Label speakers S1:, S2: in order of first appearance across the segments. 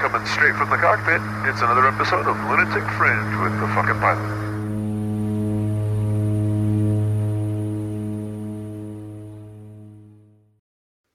S1: Coming straight from the cockpit, it's another episode of Lunatic Fringe with the fucking pilot.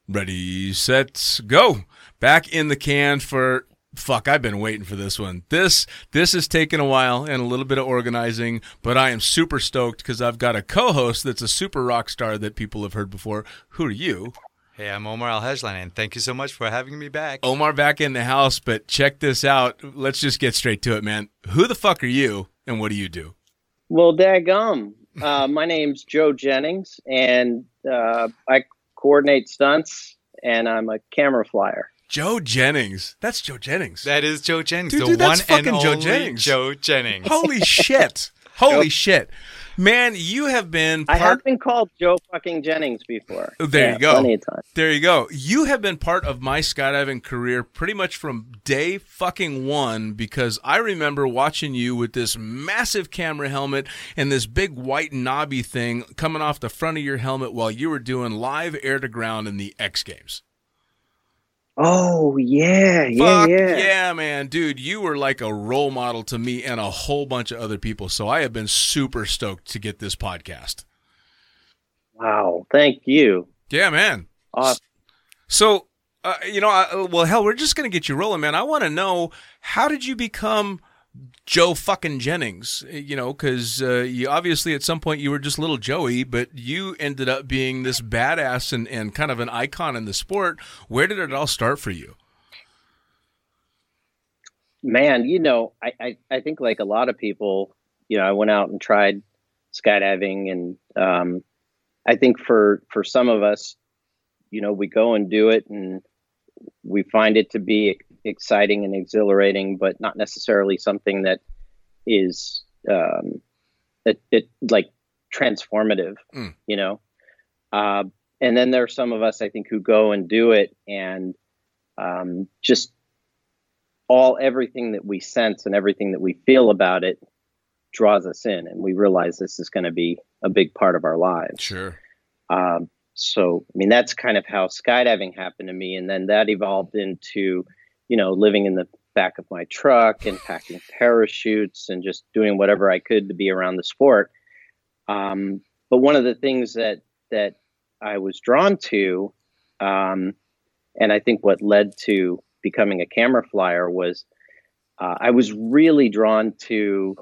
S2: Ready, set, go. Back in the can for fuck, I've been waiting for this one. This this has taken a while and a little bit of organizing, but I am super stoked because I've got a co-host that's a super rock star that people have heard before. Who are you?
S3: Hey, I'm Omar Alhegelan, and thank you so much for having me back.
S2: Omar back in the house, but check this out. Let's just get straight to it, man. Who the fuck are you and what do you do?
S4: Well, daggum. Uh, my name's Joe Jennings, and uh, I coordinate stunts, and I'm a camera flyer.
S2: Joe Jennings. That's Joe Jennings.
S3: That is Joe Jennings,
S2: Dude,
S3: the
S2: dude, that's
S3: one and
S2: fucking Joe
S3: only
S2: Jennings.
S3: Joe Jennings.
S2: Holy shit. Holy shit. Man, you have been
S4: I have been called Joe fucking Jennings before.
S2: There
S4: Yeah,
S2: you go.
S4: Plenty of times.
S2: There you go. You have been part of my skydiving career pretty much from day fucking one because I remember watching you with this massive camera helmet and this big white knobby thing coming off the front of your helmet while you were doing live air to ground in the X Games.
S4: Oh yeah, yeah,
S2: Fuck
S4: yeah.
S2: yeah, man, dude, you were like a role model to me and a whole bunch of other people. So I have been super stoked to get this podcast.
S4: Wow, thank you.
S2: Yeah, man.
S4: Awesome.
S2: So, uh, you know, I, well, hell, we're just gonna get you rolling, man. I want to know how did you become Joe fucking Jennings? You know, because uh, you obviously at some point you were just little Joey, but you ended up being this badass and, and kind of an icon in the sport. Where did it all start for you?
S4: Man, you know, I, I, I think like a lot of people, you know, I went out and tried skydiving and um, I think for for some of us, you know, we go and do it and we find it to be exciting and exhilarating, but not necessarily something that is um, that it like transformative,
S2: Mm.
S4: you know. Uh, and then there are some of us, I think, who go and do it, and um, just all everything that we sense and everything that we feel about it draws us in, and we realize this is going to be a big part of our lives.
S2: Sure.
S4: Um, so, I mean, that's kind of how skydiving happened to me. And then that evolved into, you know, living in the back of my truck and packing parachutes and just doing whatever I could to be around the sport. Um, but one of the things that, that I was drawn to, um, and I think what led to becoming a camera flyer was uh, I was really drawn to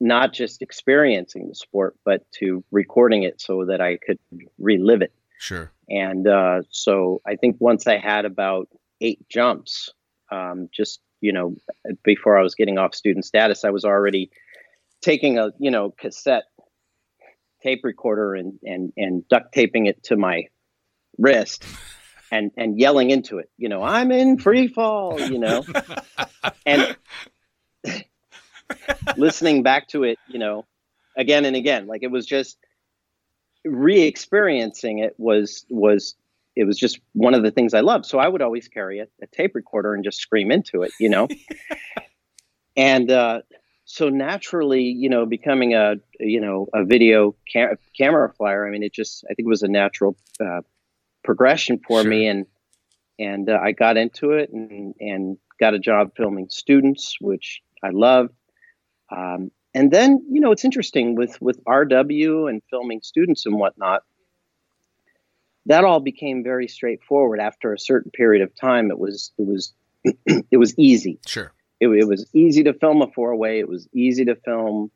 S4: not just experiencing the sport, but to recording it so that I could relive it.
S2: Sure.
S4: And uh, so I think once I had about eight jumps, um, just you know, before I was getting off student status, I was already taking a you know cassette tape recorder and and and duct taping it to my wrist and and yelling into it you know i'm in free fall you know? And listening back to it you know again and again like it was just re-experiencing it was was it was just one of the things i loved so i would always carry a, a tape recorder and just scream into it you know and uh so naturally, you know, becoming a you know a video cam- camera flyer. I mean, it just I think it was a natural uh, progression for
S2: Sure.
S4: me, and and uh, I got into it and and got a job filming students, which I loved. Um, and then you know it's interesting with with RW and filming students and whatnot. That all became very straightforward after a certain period of time. It was it was it was easy
S2: Sure.
S4: it, it was easy to film a four way. It was easy to film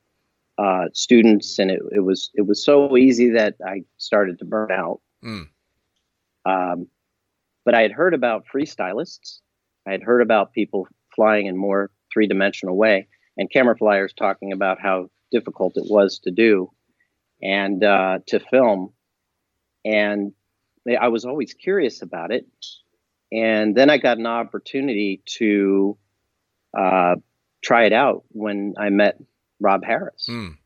S4: uh, students, and it, it was it was so easy that I started to burn out.
S2: Mm.
S4: Um, but I had heard about freestylists. I had heard about people flying in more three dimensional way, and camera flyers talking about how difficult it was to do and uh, to film. And I was always curious about it. And then I got an opportunity to uh, try it out when I met Rob Harris.
S2: Mm.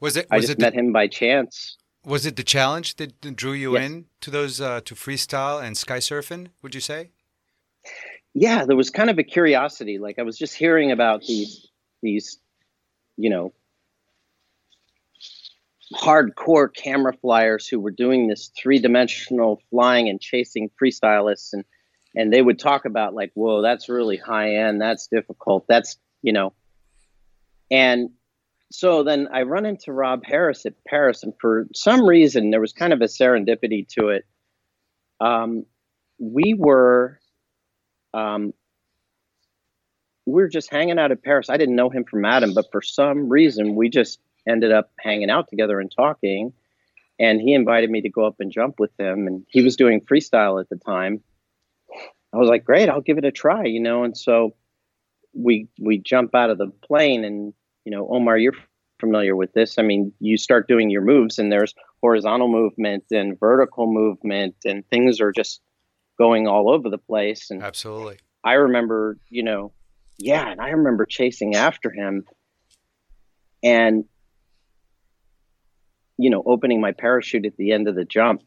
S3: Was it
S4: I
S3: was
S4: just
S3: it
S4: met
S3: the,
S4: him by chance.
S3: was it the challenge that that drew you
S4: Yes.
S3: in to those uh, to freestyle and sky surfing? Would you say?
S4: Yeah, there was kind of a curiosity. Like I was just hearing about these these, you know, hardcore camera flyers who were doing this three dimensional flying and chasing freestylists and and they would talk about like, whoa, that's really high end, that's difficult, that's you know. And so then I run into Rob Harris at Perris, and for some reason there was kind of a serendipity to it. Um, we were, um, we were just hanging out at Perris. I didn't know him from Adam, but for some reason we just ended up hanging out together and talking. And he invited me to go up and jump with him, and he was doing freestyle at the time. I was like, great, I'll give it a try, you know. And so we we jump out of the plane, and you know, Omar, you're familiar with this. I mean, you start doing your moves, and there's horizontal movement and vertical movement, and things are just going all over the place. And
S3: Absolutely.
S4: I remember, you know, yeah, and I remember chasing after him and, you know, opening my parachute at the end of the jump,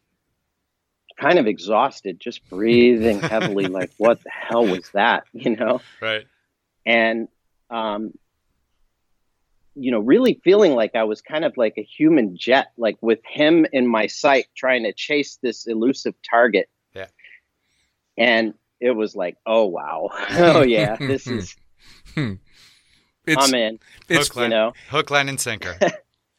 S4: kind of exhausted, just breathing heavily, like, what the hell was that, you know?
S3: Right.
S4: And, um, you know, really feeling like I was kind of like a human jet, like with him in my sight, trying to chase this elusive target.
S3: Yeah.
S4: And it was like, oh wow, oh yeah, this is
S2: It's
S4: I'm in.
S2: it's
S3: Hook,
S4: You know,
S3: hook, line, and sinker.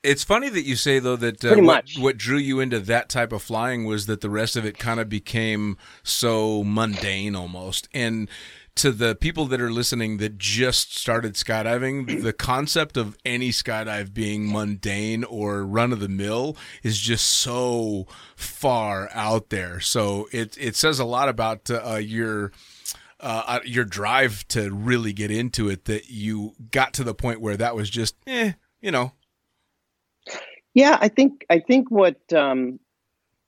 S2: It's funny that you say though that uh, what, what drew you into that type of flying was that the rest of it kind of became so mundane almost. And to the people that are listening that just started skydiving the concept of any skydive being mundane or run of the mill is just so far out there. So it it says a lot about uh, your uh, your drive to really get into it that you got to the point where that was just eh you know
S4: yeah, I think I think what um,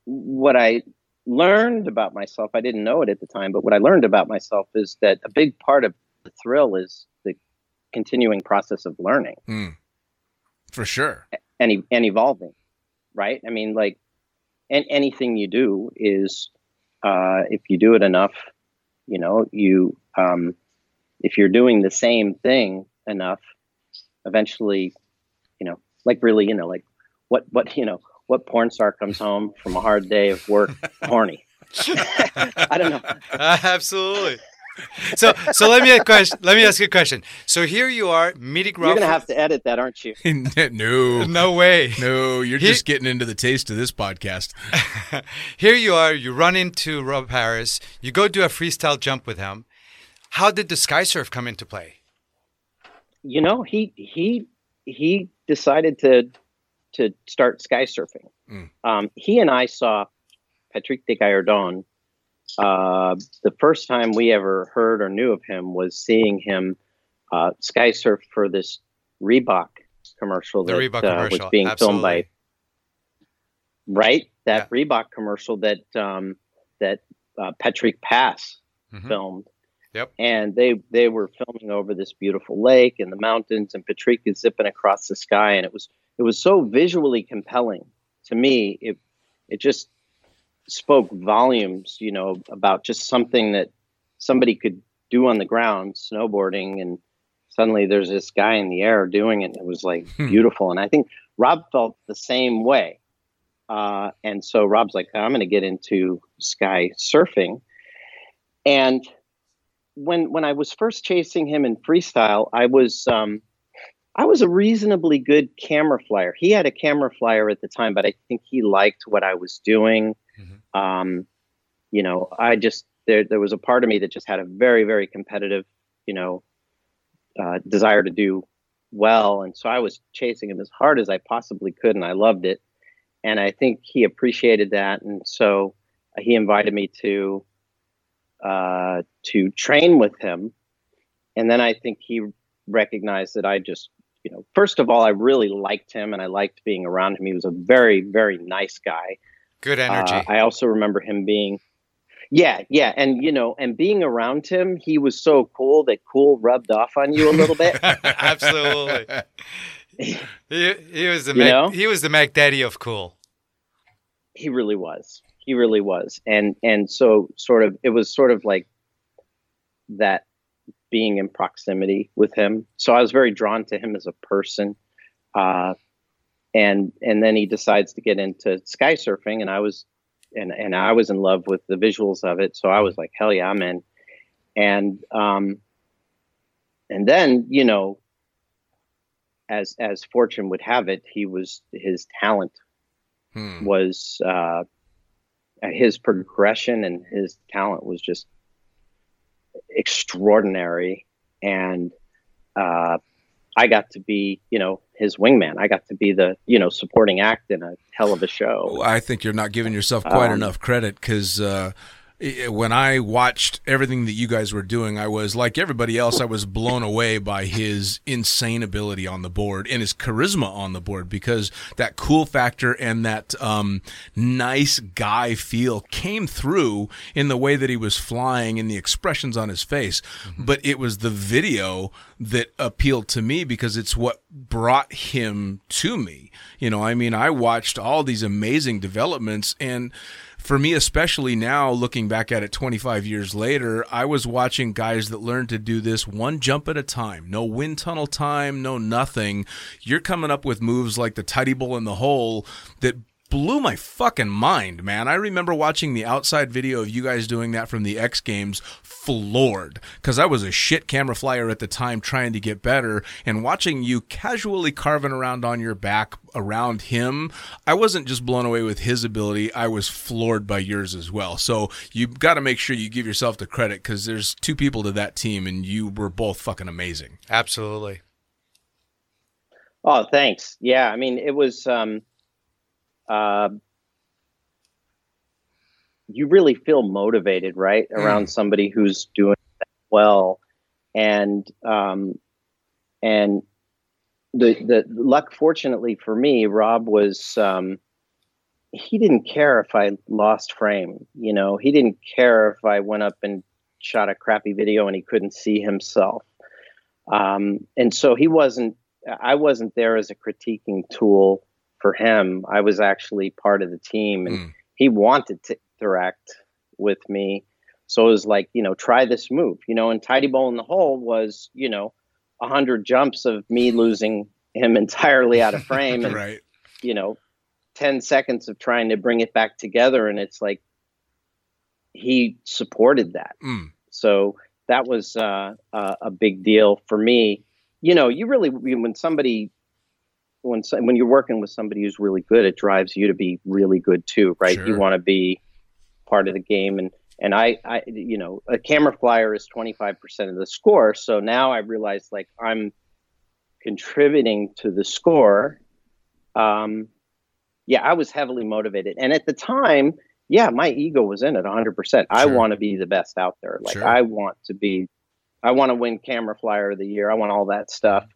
S4: what I learned about myself, I didn't know it at the time, but what I learned about myself is that a big part of the thrill is the continuing process of learning.
S2: Mm. For sure.
S4: and and evolving, right? I mean, like, and anything you do is, uh, if you do it enough, you know, you um, if you're doing the same thing enough, eventually, you know, like really, you know, like what what you know, what porn star comes home from a hard day of work horny? I don't know.
S3: Absolutely. So, so let me ask question. Let me ask you a question. So here you are meeting Rob.
S4: You're gonna have to edit that, aren't you?
S2: no.
S3: No way.
S2: No, you're
S3: He-
S2: just getting into the taste of this podcast.
S3: Here you are. You run into Rob Harris. You go do a freestyle jump with him. How did the sky surf come into play?
S4: You know, he he he decided to to start sky surfing.
S2: Mm.
S4: Um, he and I saw Patrick de Gayardon. Uh, the first time we ever heard or knew of him was seeing him uh, sky surf for this Reebok commercial
S3: The
S4: that
S3: Reebok
S4: uh, was
S3: commercial,
S4: being filmed by right that Reebok commercial that um, that uh, Patrick Passe
S3: Mhm.
S4: filmed.
S3: Yep.
S4: And they they were filming over this beautiful lake and the mountains, and Patrick is zipping across the sky, and it was it was so visually compelling to me. It it just spoke volumes, you know, about just something that somebody could do on the ground, snowboarding, and suddenly there's this guy in the air doing it. It was like
S2: Hmm.
S4: beautiful, and I think Rob felt the same way. Uh, and so Rob's like, I'm going to get into sky surfing. And when when I was first chasing him in freestyle, I was um, I was a reasonably good camera flyer. He had a camera flyer at the time, but I think he liked what I was doing.
S3: Mhm.
S4: Um, you know, I just there there was a part of me that just had a very very competitive, you know, uh, desire to do well, and so I was chasing him as hard as I possibly could, and I loved it. And I think he appreciated that, and so he invited me to uh, to train with him. And then I think he recognized that I just, you know, first of all, I really liked him and I liked being around him. He was a very, very nice guy.
S3: Good energy.
S4: Uh, I also remember him being, yeah, yeah. And, you know, and being around him, he was so cool that cool rubbed off on you a little bit.
S3: Absolutely. He, he was the
S4: You
S3: Mac,
S4: know?
S3: he was the Mac Daddy of cool.
S4: he really was he really was and and so sort of it was sort of like that being in proximity with him. So i was very drawn to him as a person. Uh and and then he decides to get into sky surfing and i was and and i was in love with the visuals of it. So i was like hell yeah i'm in. And um and then you know as as fortune would have it he was his talent
S2: Hmm.
S4: was uh, his progression and his talent was just extraordinary. And uh, i got to be you know his wingman. I got to be the you know supporting act in a hell of a show.
S2: Well, I think you're not giving yourself quite
S4: Um,
S2: enough credit because uh, when I watched everything that you guys were doing, I was like everybody else. I was blown away by his insane ability on the board and his charisma on the board because that cool factor and that um, nice guy feel came through in the way that he was flying and the expressions on his face. But it was the video that appealed to me because it's what brought him to me. You know, I mean, I watched all these amazing developments and for me especially now looking back at it 25 years later i was watching guys that learned to do this one jump at a time. No wind tunnel time no nothing. You're coming up with moves like the tidy bowl in the hole that blew my fucking mind, man. I remember watching the outside video of you guys doing that from the X Games, floored, because I was a shit camera flyer at the time trying to get better, and watching you casually carving around on your back around him, I wasn't just blown away with his ability, I was floored by yours as well. So you've got to make sure you give yourself the credit, because there's two people to that team, and you were both fucking amazing.
S3: Absolutely.
S4: Oh, thanks. Yeah, I mean, it was. Um, uh, you really feel motivated, right, around somebody who's doing well, and um, and the the luck, fortunately for me, Rob was. Um, he didn't care if I lost frame. You know, he didn't care if I went up and shot a crappy video and he couldn't see himself. Um, and so he wasn't I wasn't there as a critiquing tool. For him. I was actually part of the team, and
S2: Mm.
S4: he wanted to interact with me. So it was like, you know, try this move, you know. And tidy bowl in the hole was, you know, a hundred jumps of me losing him entirely out of frame, and
S2: right.
S4: you know, 10 seconds of trying to bring it back together. And it's like he supported that.
S2: Mm.
S4: So that was uh, a, a big deal for me. You know, you really, when somebody, when, when you're working with somebody who's really good, it drives you to be really good too, right?
S2: Sure.
S4: You want to be part of the game. And, and I, I, you know, a camera flyer is 25% of the score. So now I realize like I'm contributing to the score. Um, yeah, I was heavily motivated. And at the time, yeah, my ego was in it 100%. I want to be the best out there. Like,
S2: Sure.
S4: I want to be, I want to win camera flyer of the year. I want all that stuff.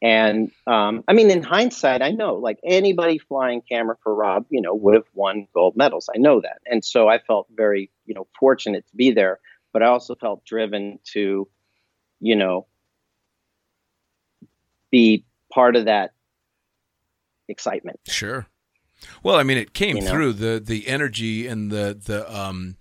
S4: And um, I mean, in hindsight, I know like anybody flying camera for Rob, you know, would have won gold medals. I know that. And so I felt very, you know, fortunate to be there. But I also felt driven to, you know, be part of that excitement.
S2: Sure. Well, I mean, it came
S4: You know?
S2: through the the energy and the the um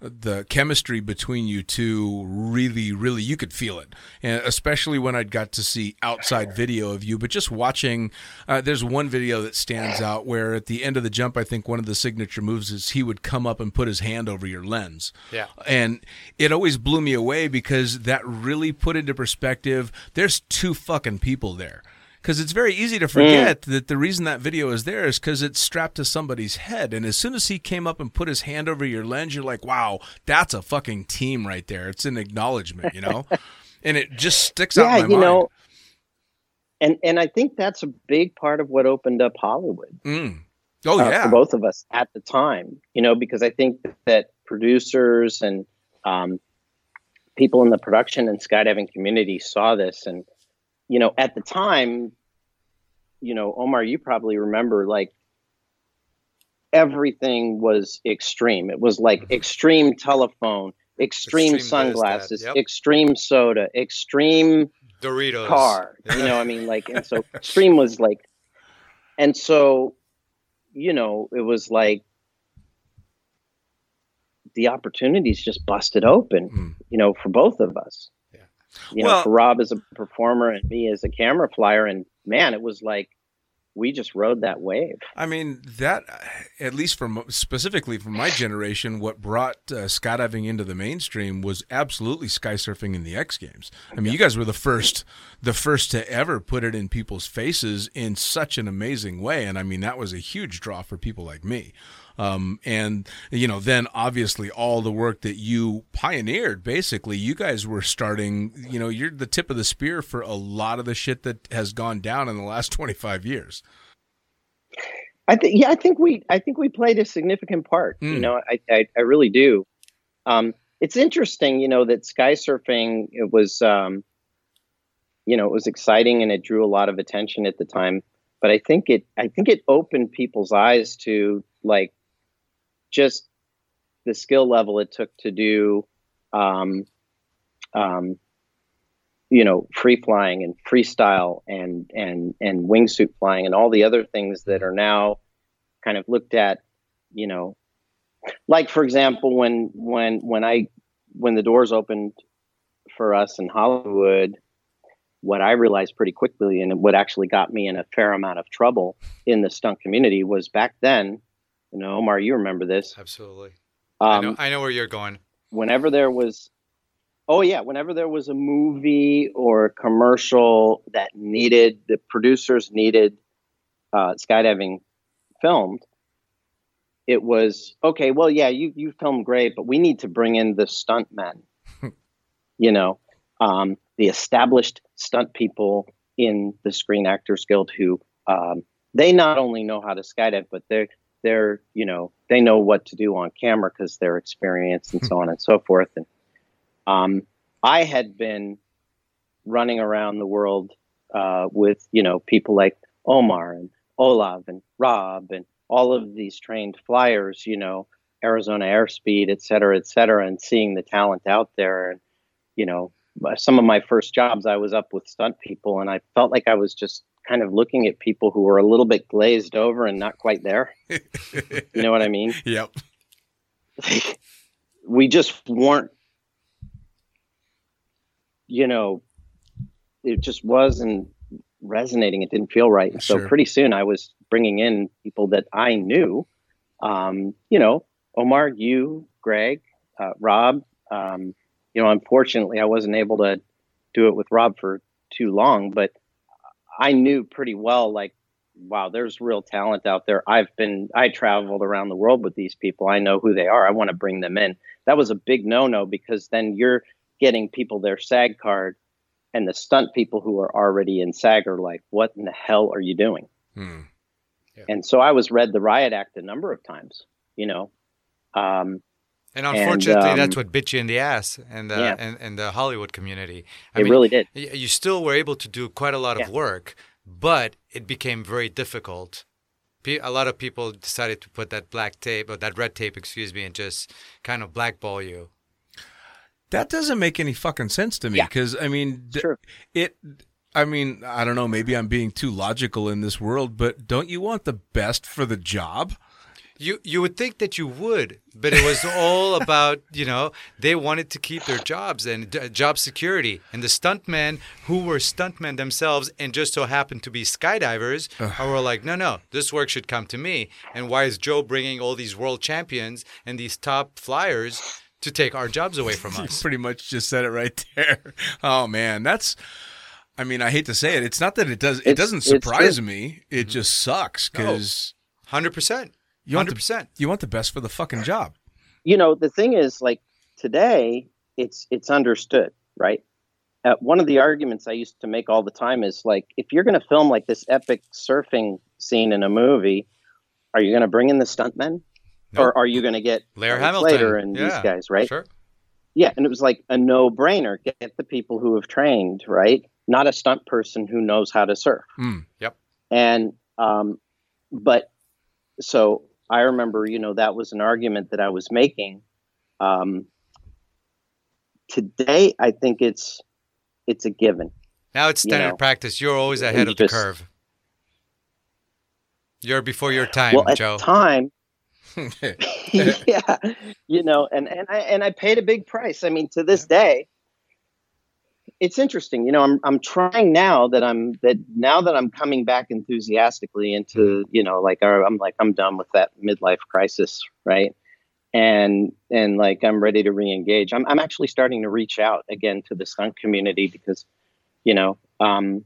S2: the chemistry between you two really really you could feel it. And especially when I'd got to see outside video of you but just watching uh, there's one video that stands out where at the end of the jump i think one of the signature moves is he would come up and put his hand over your lens.
S3: Yeah.
S2: and it always blew me away because that really put into perspective there's two fucking people there because it's very easy to forget that the reason that video is there is because it's strapped to somebody's head and as soon as he came up and put his hand over your lens you're like wow that's a fucking team right there it's an acknowledgement you know and it just sticks out in
S4: yeah,
S2: my
S4: you
S2: mind
S4: know, and and I think that's a big part of what opened up Hollywood.
S2: mm. oh
S4: uh,
S2: yeah
S4: for both of us at the time. You know, because I think that producers and um, people in the production and skydiving community saw this, and you know, at the time, you know, Omar, you probably remember like everything was extreme. It was like extreme telephone, extreme,
S3: Extreme
S4: sunglasses,
S3: yep.
S4: extreme soda, extreme
S3: Doritos.
S4: car. You know, I mean, like, and so extreme was like, and so, you know, it was like the opportunities just busted open,
S2: Mm.
S4: you know, for both of us. You know, for Rob as a performer and me as a camera flyer. And man, it was like we just rode that wave.
S2: I mean that, at least from specifically from my generation, what brought uh, skydiving into the mainstream was absolutely sky surfing in the X Games. I mean, you guys were the first, the first to ever put it in people's faces in such an amazing way, and I mean that was a huge draw for people like me. Um, and you know, then obviously all the work that you pioneered, basically, you guys were starting. You know, you're the tip of the spear for a lot of the shit that has gone down in the last 25 years.
S4: I think, yeah, I think we, I think we played a significant part. You
S2: Mm.
S4: know, I, I, I really do. Um, it's interesting, you know, that sky surfing it was, um, you know, it was exciting and it drew a lot of attention at the time. But I think it, I think it opened people's eyes to like just the skill level it took to do, um, um, you know, free flying and freestyle and and and wingsuit flying and all the other things that are now kind of looked at, you know, like for example, when when when I when the doors opened for us in Hollywood, what I realized pretty quickly and what actually got me in a fair amount of trouble in the stunt community was back then, you know, Omar, you remember this.
S3: Absolutely. I know.
S4: Um,
S3: I know where you're going.
S4: whenever there was oh yeah whenever there was a movie or a commercial that needed the producers needed uh, skydiving filmed it was okay well yeah you you filmed great but we need to bring in the stunt men you know um, the established stunt people in the screen actors guild who um, they not only know how to skydive but they're they're you know they know what to do on camera because they're experienced and so on and so forth. And um, i had been running around the world uh, with you know people like omar and olav and rob and all of these trained flyers you know arizona airspeed et cetera et cetera and seeing the talent out there. And you know some of my first jobs i was up with stunt people and i felt like i was just kind of looking at people who were a little bit glazed over and not quite there. you know what I mean?
S2: Yep.
S4: we just weren't you know it just wasn't resonating it didn't feel right so
S2: Sure.
S4: pretty soon i was bringing in people that i knew um, you know omar you greg uh, rob um, you know unfortunately i wasn't able to do it with rob for too long but i knew pretty well like wow there's real talent out there i've been i traveled around the world with these people i know who they are i want to bring them in that was a big no-no because then you're getting people their SAG card, and the stunt people who are already in SAG are like, "What in the hell are you doing?"
S2: Hmm.
S4: And so I was read the riot act a number of times, you know. Um,
S3: And unfortunately,
S4: um,
S3: that's what bit you in the ass and the
S4: Yeah.
S3: and, and the Hollywood community. I
S4: it
S3: mean,
S4: really did.
S3: you still were able to do quite a lot of work, but it became very difficult. A lot of people decided to put that black tape or that red tape, excuse me, and just kind of blackball you.
S2: That doesn't make any fucking sense to me
S4: Yeah.
S2: because I mean, d-
S4: Sure.
S2: it. I mean, I don't know. Maybe I'm being too logical in this world, but don't you want the best for the job?
S3: You you would think that you would, but it was all about you know they wanted to keep their jobs and uh, job security, and the stuntmen who were stuntmen themselves and just so happened to be skydivers, were like, no, no, this work should come to me. And why is Joe bringing all these world champions and these top flyers to take our jobs away from us?
S2: pretty much just said it right there. Oh man, that's. I mean, I hate to say it. It's not that it does. It
S4: It's-
S2: doesn't surprise me. It just sucks because
S3: Hundred percent,
S2: you want
S3: hundred
S2: the,
S3: percent.
S2: you want the best for the fucking job.
S4: You know, the thing is, like today, it's it's understood, right? Uh, one of the arguments I used to make all the time is like, if you're going to film like this epic surfing scene in a movie, are you going to bring in the stuntmen,
S3: Nope.
S4: or are you going to get Laird
S3: Hamilton
S4: Slater and these guys, right?
S3: Sure.
S4: Yeah, and it was like a no-brainer. Get the people who have trained, right? Not a stunt person who knows how to surf.
S2: Mm.
S4: And um, but so I remember, you know, that was an argument that I was making. Um, today, I think it's it's a given.
S3: Now it's
S4: You
S3: standard
S4: know,
S3: practice. You're always ahead
S4: you
S3: of the curve. You're before your time,
S4: well, at
S3: Joe.
S4: the time, yeah, you know, and and I and I paid a big price. I mean, to this day, it's interesting. You know, I'm I'm trying now that I'm that now that I'm coming back enthusiastically into you know like uh, I'm like I'm done with that midlife crisis, right? And and like I'm ready to re-engage. I'm I'm actually starting to reach out again to the stunt community because, you know, um,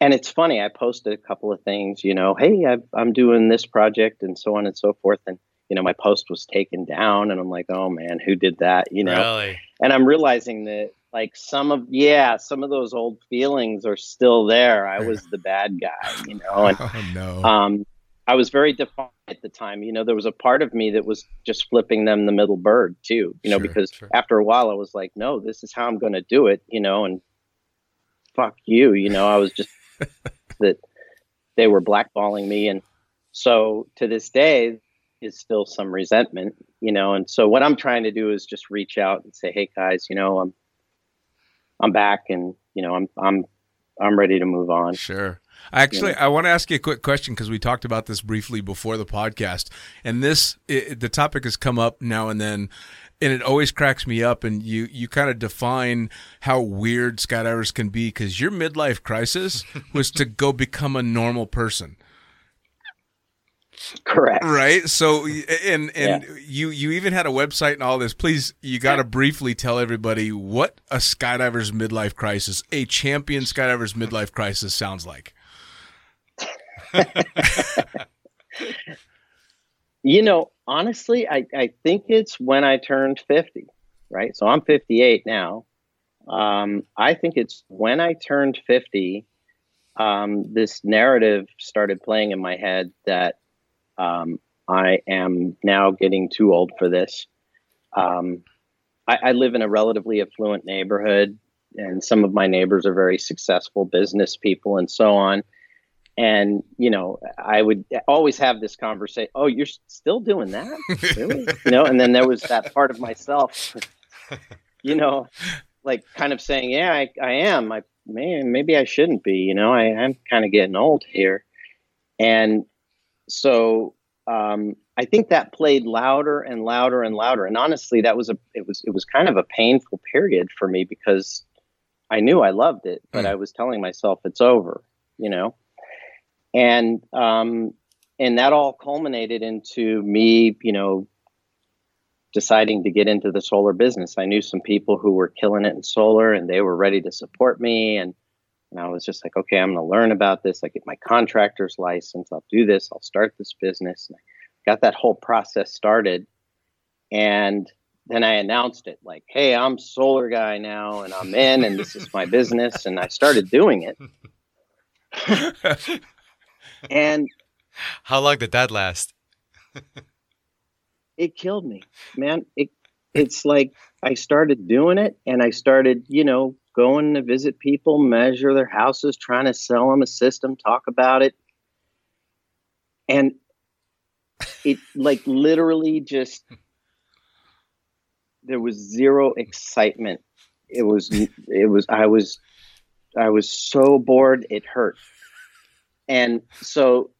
S4: and it's funny. I posted a couple of things. You know, hey, I've, I'm doing this project and so on and so forth, and you know, my post was taken down, and I'm like, oh man, who did that? You know,
S3: Really?
S4: and I'm realizing that like some of yeah, some of those old feelings are still there. I was the bad guy, you know, and
S2: Oh no.
S4: um, I was very defiant at the time. You know, there was a part of me that was just flipping them the middle bird too. You know,
S2: Sure,
S4: because
S3: sure.
S4: after a while I was like, no, this is how I'm going to do it. You know, and fuck you. You know, I was just that they were blackballing me, and so to this day is still some resentment. You know, and so what I'm trying to do is just reach out and say, hey guys, you know, I'm I'm back, and you know, I'm I'm I'm ready to move on.
S2: Sure. Actually, I want to ask you a quick question because we talked about this briefly before the podcast, and this i the topic has come up now and then, and it always cracks me up. And you you kind of define how weird skydivers can be because your midlife crisis was to go become a normal person,
S4: Correct.
S2: right? So and and you you even had a website and all this. Please, you got to briefly tell everybody what a skydiver's midlife crisis, a champion skydiver's midlife crisis, sounds like.
S4: You know, honestly, I, I think it's when I turned 50, right? So I'm 58 now. Um, I think it's when I turned 50, um, this narrative started playing in my head that um, I am now getting too old for this. Um, I, I live in a relatively affluent neighborhood, and some of my neighbors are very successful business people and so on and you know i would always have this conversation oh you're still doing that really you know and then there was that part of myself you know like kind of saying yeah i, I am I, man, maybe I shouldn't be. You know, I, I'm kind of getting old here, and so um, I think that played louder and louder and louder. And honestly, that was a it was it was kind of a painful period for me because I knew I loved it, but I was telling myself it's over. You know, and um, and that all culminated into me, you know, deciding to get into the solar business. I knew some people who were killing it in solar and they were ready to support me. And, and I was just like, okay, I'm going to learn about this. I get my contractor's license. I'll do this. I'll start this business. And I got that whole process started. And then I announced it like, hey, I'm solar guy now and I'm in and this is my business. And I started doing it. and
S3: How long did that last?
S4: it killed me, man. It it's like I started doing it and I started, you know, going to visit people, measure their houses, trying to sell them a system, talk about it. And it like literally just there was zero excitement. It was it was I was I was so bored it hurt. And so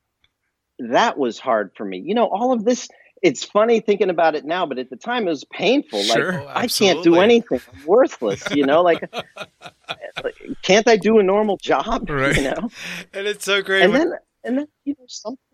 S4: that was hard for me. You know, all of this it's funny thinking about it now, but at the time it was painful.
S2: Sure.
S4: like
S3: Oh,
S4: I can't do anything. I'm worthless. You know, like can't I do a normal job?
S2: Right.
S4: You know,
S3: And it's so great.
S4: and
S3: when-
S4: then and then you know something.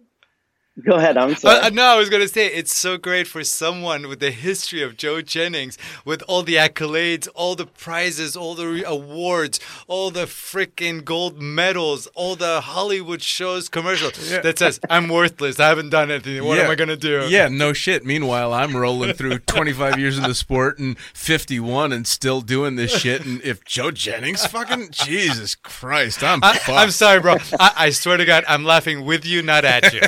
S4: Go ahead. I'm sorry.
S3: Uh, uh, no, I was gonna say it's so great for someone with the history of Joe Jennings, with all the accolades, all the prizes, all the re- awards, all the freaking gold medals, all the Hollywood shows, commercials that says I'm worthless. I haven't done anything. What am I gonna do?
S2: Yeah, no shit. Meanwhile, I'm rolling through 25 years in the sport and 51 and still doing this shit. And if Joe Jennings fucking Jesus Christ, I'm
S3: I,
S2: fucked.
S3: I'm sorry, bro. I, I swear to God, I'm laughing with you, not at you.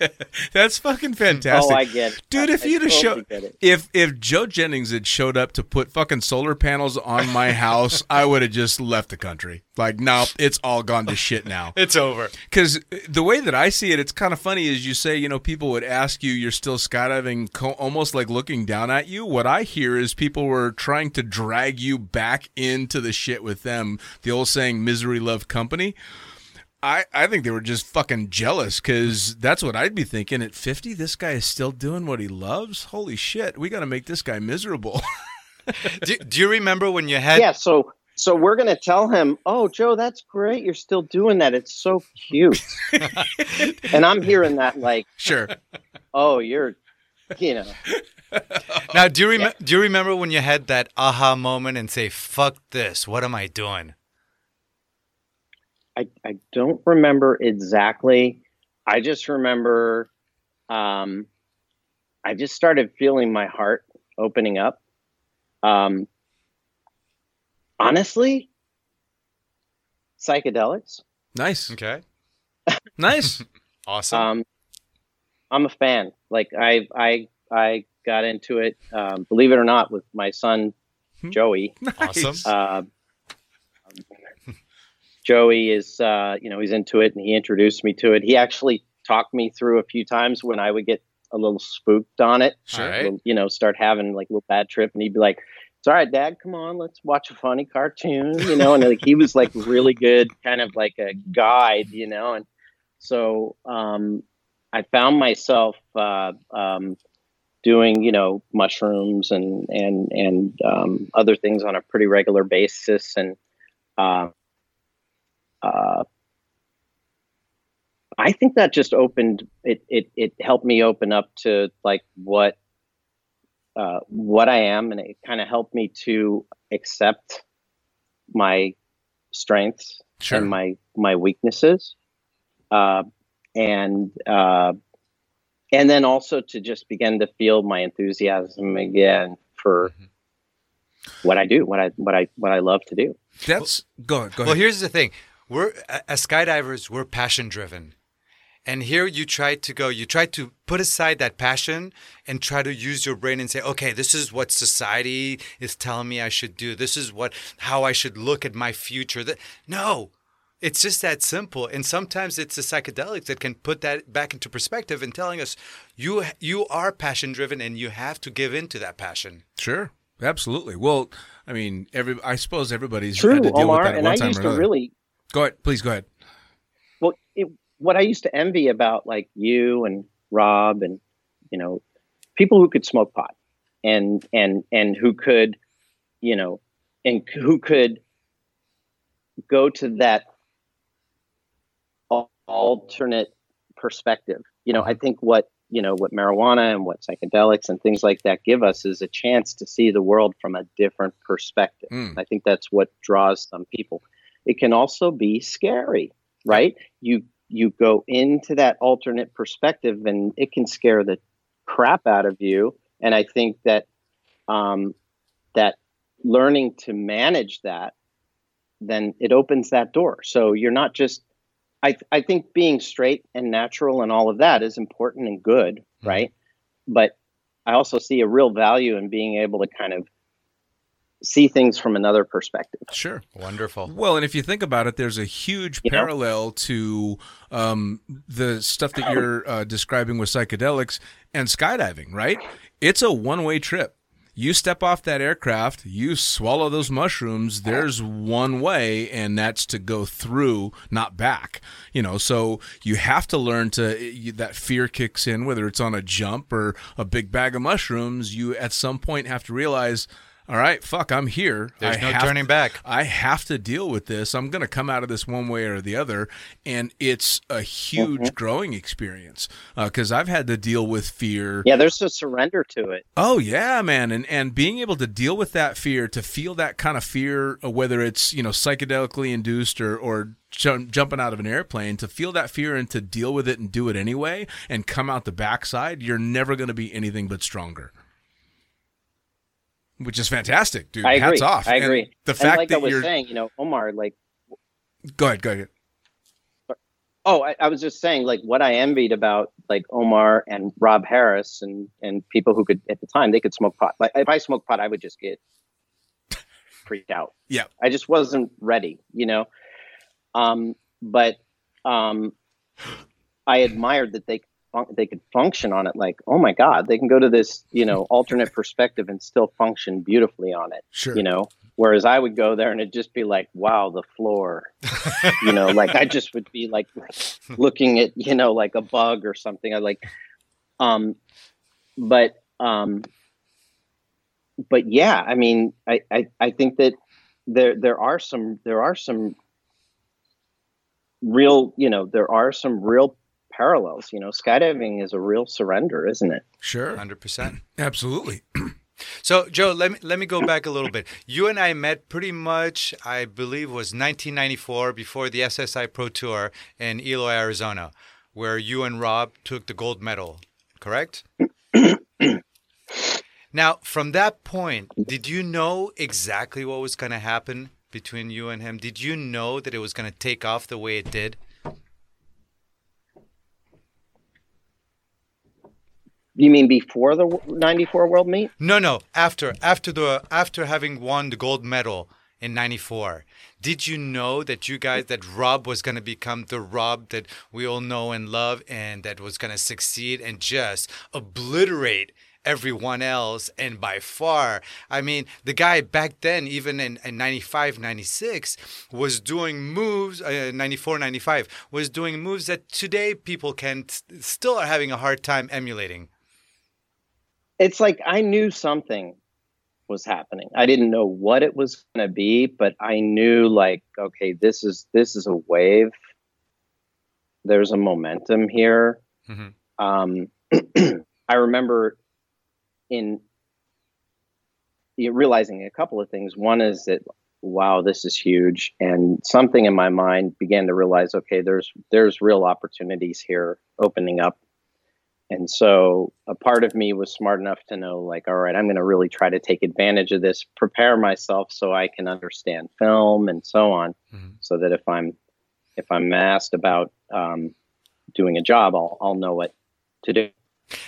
S2: That's fucking fantastic.
S4: oh, I get it,
S2: Dude,
S4: I-
S2: if
S4: I
S2: you'd have showed, if if Joe Jennings had showed up to put fucking solar panels on my house, I would have just left the country. Like, no, it's all gone to shit now.
S3: It's over.
S2: Because the way that I see it, it's kind of funny. Is you say, you know, people would ask you, you're still skydiving, co- almost like looking down at you. What I hear is people were trying to drag you back into the shit with them. The old saying, "Misery love company." I, I think they were just fucking jealous because that's what I'd be thinking. At 50, this guy is still doing what he loves. Holy shit, we got to make this guy miserable.
S3: Do, do you remember when you had?
S4: yeah. So so we're gonna tell him, oh, Joe, that's great. You're still doing that. It's so cute. and I'm hearing that like,
S2: sure.
S4: oh, you're, you know.
S3: Now, do you rem- do you remember when you had that aha moment and say, "Fuck this! What am I doing?"
S4: I, I don't remember exactly. I just remember um, I just started feeling my heart opening up. Um, honestly, psychedelics.
S2: Nice.
S3: Okay.
S2: Nice.
S3: Awesome.
S4: Um, I'm a fan. Like I I I got into it. Um, believe it or not, with my son Joey.
S3: awesome.
S4: Uh, Joey is, uh, you know, he's into it, and he introduced me to it. He actually talked me through a few times when I would get a little spooked on it.
S3: Sure.
S4: A You know, start having like a little bad trip, and he'd be like, "It's all right, Dad. Come on, let's watch a funny cartoon." You know, and like he was like really good, kind of like a guide. You know, and so um, I found myself uh, um, doing, you know, mushrooms and and and um, other things on a pretty regular basis, and uh, uh, I think that just opened it. It it helped me open up to like what uh, what I am, and it kind of helped me to accept my strengths
S2: Sure.
S4: and my my weaknesses, uh, and uh, and then also to just begin to feel my enthusiasm again for what I do, what I what I what I love to do.
S2: That's go ahead. Go
S3: Well, here's the thing: we're as skydivers, we're passion driven, and here you try to go. You try to put aside that passion and try to use your brain and say, "Okay, this is what society is telling me I should do. This is what how I should look at my future." That no. It's just that simple, and sometimes it's the psychedelics that can put that back into perspective and telling us you you are passion driven and you have to give in to that passion.
S2: Sure. absolutely. Well, I mean, every I suppose everybody's
S4: True,
S2: had to deal
S4: Omar.
S2: with that at
S4: And
S2: one
S4: I
S2: time
S4: used
S2: or
S4: to really
S2: Go ahead, please go ahead.
S4: well, it, what I used to envy about like you and Rob and you know people who could smoke pot and and and who could you know and who could go to that alternate perspective. You know, I think what you know what marijuana and what psychedelics and things like that give us is a chance to see the world from a different perspective.
S2: Mm.
S4: I think that's what draws some people. It can also be scary, right? You you go into that alternate perspective and it can scare the crap out of you. And I think that um, that learning to manage that, then it opens that door. So you're not just I I think being straight and natural and all of that is important and good, right? But I also see a real value in being able to kind of see things from another perspective.
S2: Sure.
S3: Wonderful.
S2: Well, and if you think about it, there's a huge
S4: You know?
S2: parallel to um, the stuff that you're uh, describing with psychedelics and skydiving, right? It's a one way trip. You step off that aircraft, you swallow those mushrooms, there's one way, and that's to go through, not back. You know, so you have to learn to, you, that fear kicks in, whether it's on a jump or a big bag of mushrooms. You at some point have to realize, all right, fuck, I'm here.
S3: There's
S2: I
S3: no
S2: have
S3: turning back.
S2: I have to deal with this. I'm going to come out of this one way or the other, and it's a huge
S4: Mm-hmm.
S2: growing experience because I've had to deal with fear.
S4: Yeah, there's a surrender to it.
S2: Oh yeah, man, and and being able to deal with that fear, to feel that kind of fear, uh, whether it's you know psychedelically induced or or jumping out of an airplane, to feel that fear and to deal with it and do it anyway, and come out the backside, you're never going to be anything but stronger. Which is fantastic, dude.
S4: I agree.
S2: Hats off.
S4: I
S2: And
S4: agree.
S2: the
S4: and
S2: fact
S4: like
S2: that
S4: I was
S2: you're
S4: saying, you know, Omar, like,
S2: go ahead, go ahead.
S4: oh, I, I was just saying, like, what I envied about like Omar and Rob Harris and and people who could at the time they could smoke pot. Like, if I smoked pot, I would just get freaked out.
S2: Yeah.
S4: I just wasn't ready, you know. Um, but um, I admired that they they could function on it. Like, oh my God, they can go to this, you know, alternate perspective and still function beautifully on it.
S2: Sure.
S4: you know whereas i would go there and it'd just be like wow the floor you know like i just would be like looking at you know like a bug or something i like um but um but yeah i mean i i, I think that there there are some there are some real you know there are some real parallels you know skydiving is a real surrender isn't it
S2: Sure.
S3: 100%.
S2: Absolutely.
S3: So, Joe, let me let me go back a little bit. You and I met pretty much, I believe, was 1994 before the SSI Pro Tour in Eloy, Arizona, where you and Rob took the gold medal. Correct? now, from that point, did you know exactly what was going to happen between you and him? Did you know that it was going to take off the way it did?
S4: You mean before the 94 world meet?
S3: No, no. After after the after having won the gold medal in '94, did you know that you guys that Rob was going to become the Rob that we all know and love, and that was going to succeed and just obliterate everyone else and by far? I mean the guy back then even in, in 95 96 was doing moves uh, 94 95 was doing moves that today people can still are having a hard time emulating
S4: it's like I knew something was happening. I didn't know what it was going to be, but I knew like okay, this is this is a wave. There's a momentum here.
S3: Mhm.
S4: Um, I remember in realizing a couple of things. One is that wow, this is huge, and something in my mind began to realize okay, there's there's real opportunities here opening up and so a part of me was smart enough to know, like, all right, I'm going to really try to take advantage of this, prepare myself so I can understand film and so on,
S3: Mhm.
S4: so that if I'm if I'm asked about um, doing a job, I'll I'll know what to do.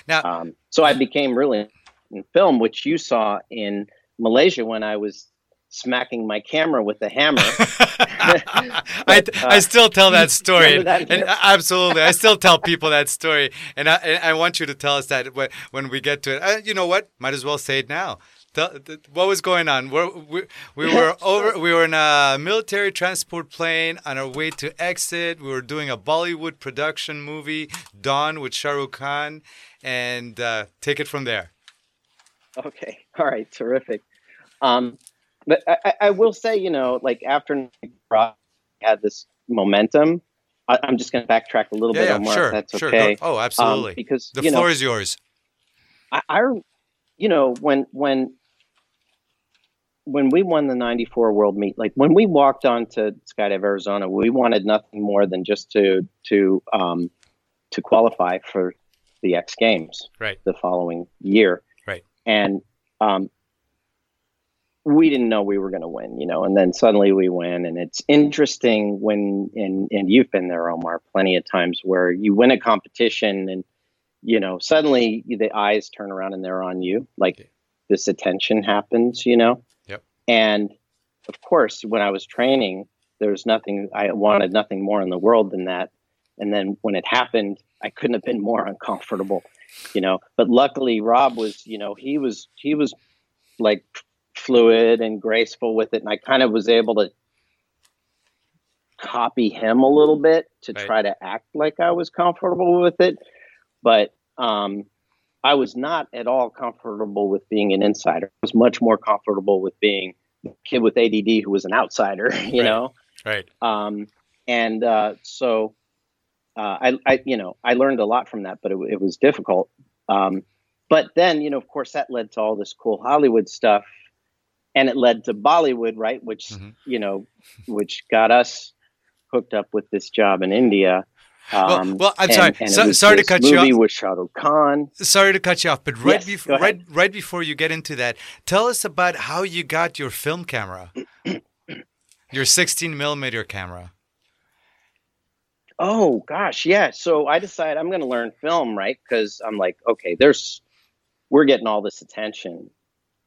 S3: now
S4: Um, so I became really in film, which you saw in Malaysia when I was smacking my camera with a hammer.
S3: I,
S4: uh,
S3: I still tell that story,
S4: that?
S3: and absolutely, I still tell people that story, and I, and I want you to tell us that when, when we get to it. Uh, you know what? Might as well say it now. What was going on? We're, we, we were over. We were in a military transport plane on our way to exit. We were doing a Bollywood production movie, Don, with Shah Rukh Khan, and uh, take it from there.
S4: Okay. All right. Terrific. Um, but I, I- will say, you know, like after Rock had this momentum, I, I'm just going to backtrack a little
S3: Yeah,
S4: bit
S3: yeah,
S4: on Mark.
S3: sure,
S4: That's
S3: sure.
S4: okay.
S3: Go- oh,
S4: Um,
S3: absolutely.
S4: because
S3: the floor
S4: know,
S3: is yours.
S4: I, I, you know, when when when we won the '94 World Meet, like when we walked onto Skydive Arizona, we wanted nothing more than just to to um, to qualify for the X Games
S3: Right.
S4: the following year.
S3: Right.
S4: And um, we didn't know we were going to win, you know, and then suddenly we win. And it's interesting when, and, and you've been there, Omar, plenty of times where you win a competition and, you know, suddenly the eyes turn around and they're on you. Like this attention happens, you know?
S3: Yep.
S4: And of course, when I was training, there was nothing, I wanted nothing more in the world than that. And then when it happened, I couldn't have been more uncomfortable, you know. But luckily, Rob was, you know, he was he was like fluid and graceful with it, and I kind of was able to copy him a little bit to
S3: Right.
S4: try to act like I was comfortable with it. But um, I was not at all comfortable with being an insider. I was much more comfortable with being the kid with ADD who was an outsider, you
S3: Right.
S4: know
S3: Right.
S4: um, and uh, so uh, I, I, you know, I learned a lot from that, but it, it was difficult. Um, but then, you know, of course, that led to all this cool Hollywood stuff, and it led to Bollywood, right? Which,
S3: Mhm.
S4: you know, which got us hooked up with this job in India. Um,
S3: well, I'm
S4: and-
S3: sorry.
S4: and
S3: So- sorry to cut you off.
S4: with Shah Rukh Khan.
S3: Sorry to cut you off, but right
S4: Yes,
S3: before right right before you get into that, tell us about how you got your film camera, your 16 millimeter camera.
S4: Oh gosh, yeah. So I decided I'm going to learn film, right? Because I'm like, okay, there's, we're getting all this attention,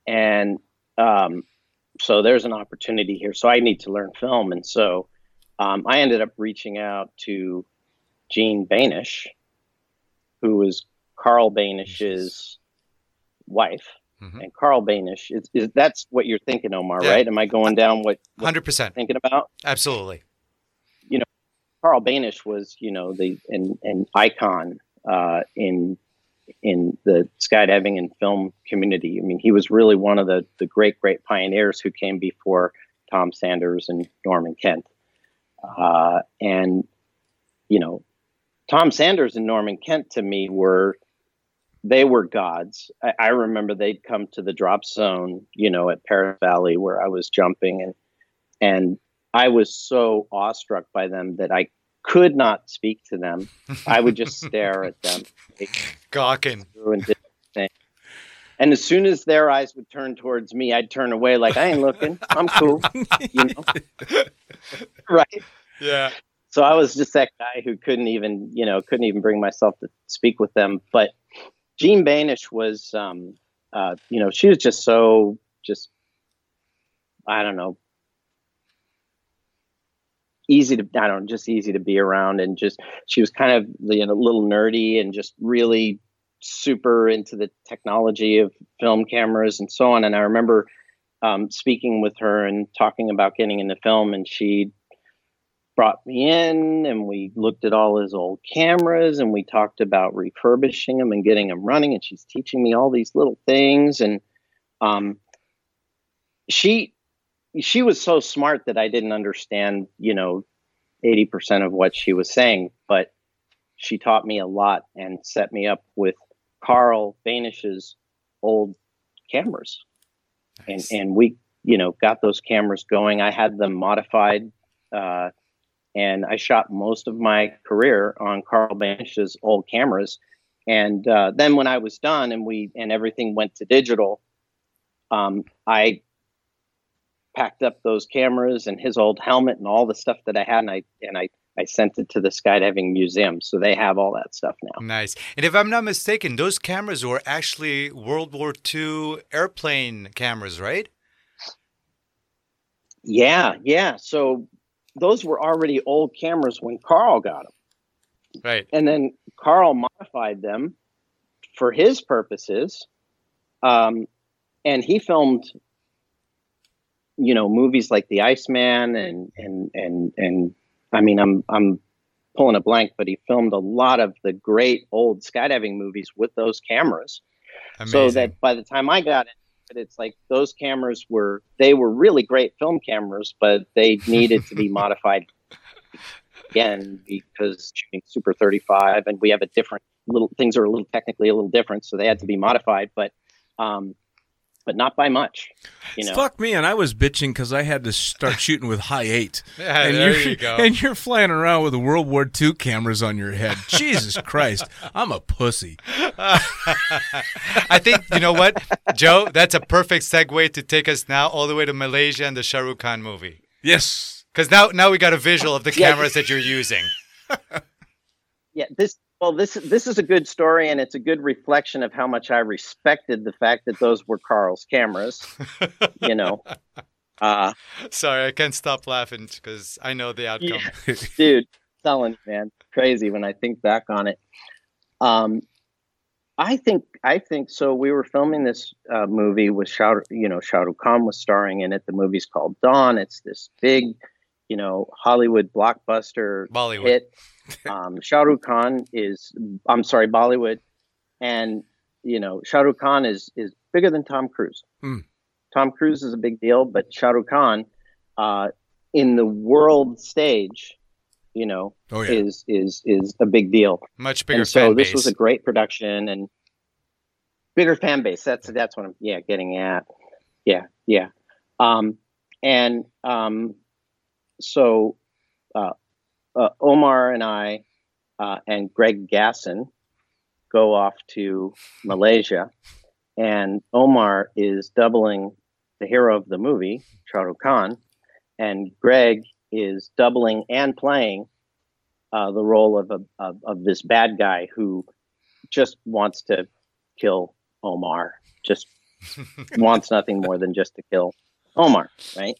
S4: and um, so there's an opportunity here. So I need to learn film, and so um, I ended up reaching out to Jean Boenish, who was Carl Boenish's wife,
S3: Mhm.
S4: and Carl Boenish is, is that's what you're thinking, Omar,
S3: Yeah.
S4: right? Am I going down what,
S3: Hundred
S4: you're
S3: percent,
S4: thinking about?
S3: absolutely.
S4: You know, Carl Boenish was, you know, the an, an icon uh, in in the skydiving and film community. I mean, he was really one of the the great great pioneers who came before Tom Sanders and Norman Kent. Uh, and you know, Tom Sanders and Norman Kent to me were they were gods. I, I remember they'd come to the drop zone, you know, at Perris Valley where I was jumping and and I was so awestruck by them that I could not speak to them. I would just stare at them
S3: Gawking.
S4: and did the thing. And as soon as their eyes would turn towards me, I'd turn away like I ain't looking. I'm cool. You know? right.
S3: Yeah.
S4: So I was just that guy who couldn't even, you know, couldn't even bring myself to speak with them. But Jean Boenish was, um, uh, you know, she was just so, just, I don't know, easy to, I don't know, just easy to be around. And just, she was kind of, you know, a little nerdy and just really super into the technology of film cameras and so on. And I remember um, speaking with her and talking about getting into film, and she brought me in and we looked at all his old cameras and we talked about refurbishing them and getting them running and she's teaching me all these little things and um, she she was so smart that I didn't understand you know 80% of what she was saying but she taught me a lot and set me up with Carl Boenish's old cameras. And and we you know got those cameras going. I had them modified uh, and I shot most of my career on Carl Boenish's old cameras. And uh, then when I was done and we and everything went to digital, um, I packed up those cameras and his old helmet and all the stuff that I had, and I and I I sent it to the skydiving museum, so they have all that stuff now.
S3: Nice. And if I'm not mistaken, those cameras were actually World War II airplane cameras, right?
S4: Yeah, yeah. So those were already old cameras when Carl got them.
S3: Right.
S4: and then Carl modified them for his purposes. Um, and he filmed you know movies like the iceman and and and and i mean i'm i'm pulling a blank but he filmed a lot of the great old skydiving movies with those cameras. So that by the time i got it it's like those cameras were they were really great film cameras but they needed to be modified again because shooting super 35 and we have a different little things are a little technically a little different so they had to be modified but um but not by much you know
S2: Fuck me, and I was bitching because I had to start shooting with high eight.
S3: Yeah,
S2: and
S3: there
S2: you're,
S3: go.
S2: And you're flying around with the World War II cameras on your head. Jesus Christ, I'm a pussy.
S3: I think you know what, Joe. That's a perfect segue to take us now all the way to Malaysia and the Shah Rukh Khan movie.
S2: Yes.
S3: Because now, now we got a visual of the
S4: Yeah.
S3: cameras that you're using.
S4: yeah this well this this is a good story and it's a good reflection of how much i respected the fact that those were carl's cameras you know uh
S3: Sorry, I can't stop laughing because I know the outcome.
S4: Yeah. dude telling you, man crazy when i think back on it um i think i think so we were filming this uh, movie with Shah, you know Rukh Khan was starring in it the movie's called Don it's this big you know hollywood blockbuster
S3: Bollywood.
S4: hit um Shah Rukh Khan is i'm sorry bollywood and you know Shah Rukh Khan is is bigger than tom cruise
S2: Hmm.
S4: tom cruise is a big deal but Shah Rukh Khan uh in the world stage you know
S2: Oh, yeah.
S4: is is is a big deal.
S3: Much bigger
S4: and so this
S3: base.
S4: was a great production and bigger fan base. That's that's what I'm yeah getting at. Yeah, yeah. Um, and um, so uh, uh, Omar and I uh, and Greg Gasson go off to Malaysia, and Omar is doubling the hero of the movie, Shah Rukh Khan, and Greg is doubling and playing uh, the role of, a, of of this bad guy who just wants to kill Omar. Just wants nothing more than just to kill Omar, right?